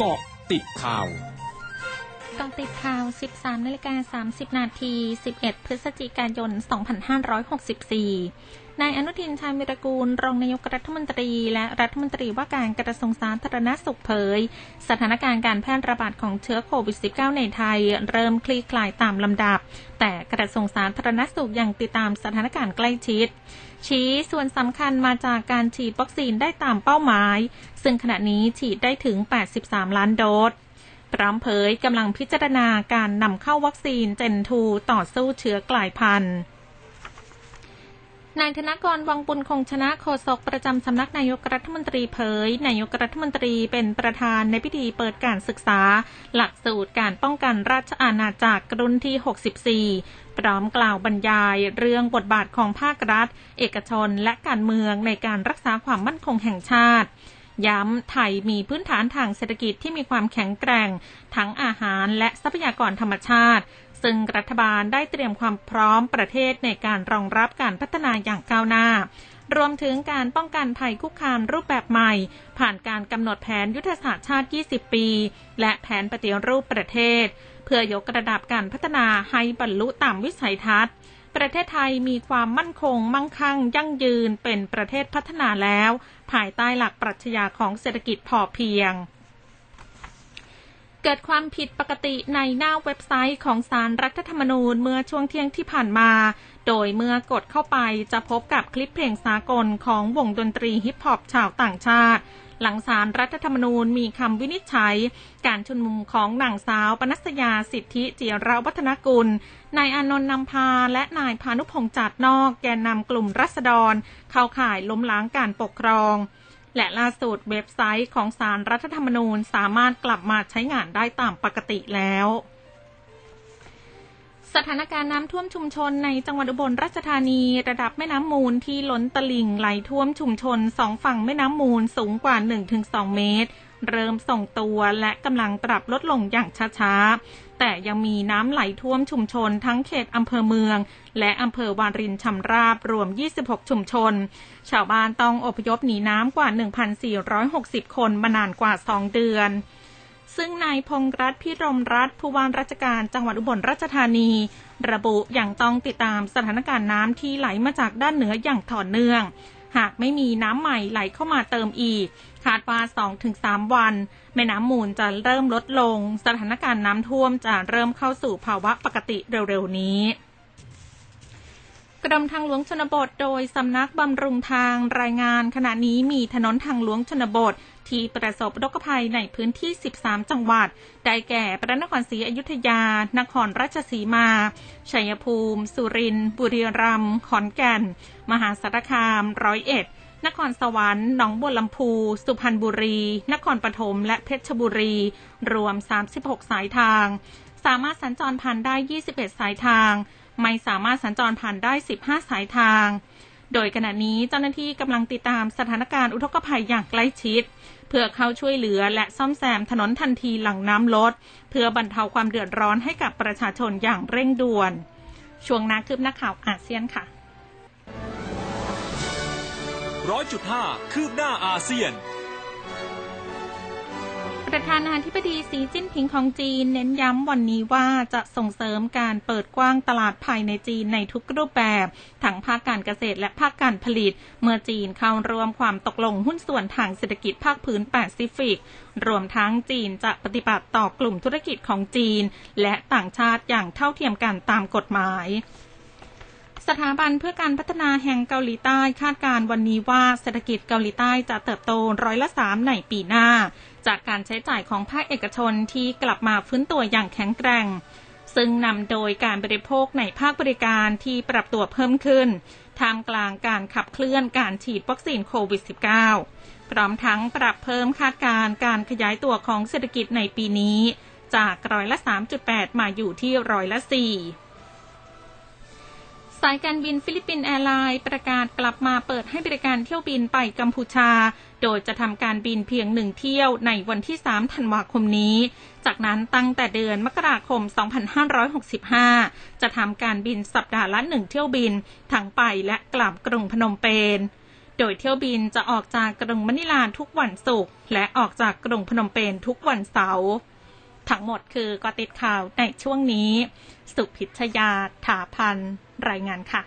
เกาะติดข่าวกองติดข่าว 13นาฬิกา30 นาที 11 พฤศจิกายน 2564 นายอนุทินชาญวิรกูล รองนายกรัฐมนตรี และรัฐมนตรีว่าการกระทรวงสาธารณสุขเผย สถานการณ์การแพร่ระบาดของเชื้อโควิด -19 ในไทย เริ่มคลี่คลายตามลำดับ แต่กระทรวงสาธารณสุขยังติดตามสถานการณ์ใกล้ชิด ชี้ส่วนสำคัญมาจากการฉีดวัคซีนได้ตามเป้าหมาย ซึ่งขณะนี้ฉีดได้ถึง 83 ล้านโดสพร้อมเผยกำลังพิจารณาการนำเข้าวัคซีนเจนทูต่อสู้เชื้อกลายพันธุ์ นายธนกรวังบุญคงชนะโฆษกประจำสำนักนายกรัฐมนตรีเผย นายกรัฐมนตรีเป็นประธานในพิธีเปิดการศึกษา หลักสูตรการป้องกันราชอาณาจักรรุ่นที่ 64 พร้อมกล่าวบรรยายเรื่องบทบาทของภาครัฐ เอกชนและการเมืองในการรักษาความมั่นคงแห่งชาติย้ำไทยมีพื้นฐานทางเศรษฐกิจที่มีความแข็งแกร่ง ทั้งอาหารและทรัพยากรธรรมชาติ ซึ่งรัฐบาลได้เตรียมความพร้อมประเทศในการรองรับการพัฒนาอย่างก้าวหน้ารวมถึงการป้องกันภัยคุกคามรูปแบบใหม่ ผ่านการกำหนดแผนยุทธศาสตร์ชาติ 20 ปี และแผนปฏิรูปประเทศ เพื่อยกระดับการพัฒนาให้บรรลุตามวิสัยทัศน์ ประเทศไทยมีความมั่นคง มั่งคั่ง ยั่งยืนเป็นประเทศพัฒนาแล้ว ภายใต้หลักปรัชญาของเศรษฐกิจพอเพียง เกิดความผิดปกติในหน้าเว็บไซต์ของสารรัฐธรรมนูญเมื่อช่วงเที่ยงที่ผ่านมา โดยเมื่อกดเข้าไปจะพบกับคลิปเพลงสากลของวงดนตรีฮิปฮอปชาวต่างชาติ หลังสารรัฐธรรมนูญมีคำวินิจฉัย การชุมนุมของนางสาวปนัสยาสิทธิจิรวัฒนกุล นายอนนท์นำพาและนายพานุพงษ์จัดนอกแกนนำกลุ่มรัษฎร เข้าข่ายล้มล้างการปกครอง และล่าสุดเว็บไซต์ของสารรัฐธรรมนูญสามารถกลับมาใช้งานได้ตามปกติแล้ว สถานการณ์น้ำท่วมชุมชนในจังหวัดอุบลราชธานี ระดับแม่น้ำมูลที่ล้นตลิ่งไหลท่วมชุมชนสองฝั่งแม่น้ำมูลสูงกว่า 1-2 เมตร เริ่มส่งตัวและกำลังปรับลดลงอย่างช้าๆ แต่ยังมีน้ำไหลท่วมชุมชนทั้งเขตอำเภอเมือง และอำเภอวารินชำราบรวม 26 ชุมชน ชาวบ้านต้องอพยพหนีน้ำกว่า 1,460 คนมานานกว่า 2 เดือน ซึ่งนายพงรัฐพิรมรัฐผู้ว่าราชการจังหวัดอุบลราชธานี ระบุอย่างต้องติดตามสถานการณ์น้ำที่ไหลมาจากด้านเหนืออย่างต่อเนื่อง หากไม่มีน้ำใหม่ไหลเข้ามาเติมอีก คาดว่า 2-3 วัน แม่น้ำมูลจะเริ่มลดลง สถานการณ์น้ำท่วมจะเริ่มเข้าสู่ภาวะปกติเร็วๆนี้กรมทางหลวงชนบท โดยสำนักบำรุงทางรายงานขณะนี้มีถนนทางหลวงชนบท ที่ประสบอุทกภัยในพื้นที่ 13 จังหวัด ได้แก่พระนครศรีอยุธยา นครราชสีมา ชัยภูมิ สุรินทร์ บุรีรัมย์ ขอนแก่น มหาสารคาม ร้อยเอ็ด นครสวรรค์ หนองบัวลำพู สุพรรณบุรี นครปฐม และเพชรบุรี รวม 36 สายทาง สามารถสัญจรผ่านได้ 21 สายทาง ไม่สามารถสัญจรผ่านได้ 15 สายทาง โดยขณะนี้เจ้าหน้าที่กำลังติดตามสถานการณ์อุทกภัยอย่างใกล้ชิด เพื่อเข้าช่วยเหลือและซ่อมแซมถนนทันทีหลังน้ำลด เพื่อบรรเทาความเดือดร้อนให้กับประชาชนอย่างเร่งด่วน ช่วงนาคืบหน้าข่าวอาเซียนค่ะร้อยจุดห้าคืบหน้าอาเซียน ประธานาธิบดีสีจิ้นผิงของจีนเน้นย้ำวันนี้ว่าจะส่งเสริมการเปิดกว้างตลาดภายในจีนในทุกรูปแบบ ทั้งภาคการเกษตรและภาคการผลิต เมื่อจีนเข้าร่วมความตกลงหุ้นส่วนทางเศรษฐกิจภาคพื้นแปซิฟิก รวมทั้งจีนจะปฏิบัติต่อกลุ่มธุรกิจของจีน และต่างชาติอย่างเท่าเทียมกันตามกฎหมาย สถาบันเพื่อการพัฒนาแห่งเกาหลีใต้คาดการวันนี้ว่าเศรษฐกิจเกาหลีใต้จะเติบโตร้อยละสามในปีหน้า จากการใช้จ่ายของภาคเอกชนที่กลับมาฟื้นตัวอย่างแข็งแกร่ง ซึ่งนำโดยการบริโภคในภาคบริการที่ปรับตัวเพิ่มขึ้นท่ามกลางการขับเคลื่อนการฉีดวัคซีนโควิด -19 พร้อมทั้งปรับเพิ่มคาดการการขยายตัวของเศรษฐกิจในปีนี้ จากร้อยละ3.8 มาอยู่ที่ร้อยละ4 สายการบินฟิลิปปินส์แอร์ไลน์ประกาศกลับมาเปิดให้บริการเที่ยวบินไปกัมพูชา โดยจะทำการบินเพียงหนึ่งเที่ยวในวันที่ 3 ธันวาคมนี้ จากนั้นตั้งแต่เดือนมกราคม 2565 จะทำการบินสัปดาห์ละหนึ่งเที่ยวบิน ทั้งไปและกลับกรุงพนมเปญ โดยเที่ยวบินจะออกจากกรุงมะนิลาทุกวันศุกร์และออกจากกรุงพนมเปญทุกวันเสาร์ ทั้งหมดคือกอติดข่าวในช่วงนี้ สุพิชยาถาพันรายงานค่ะ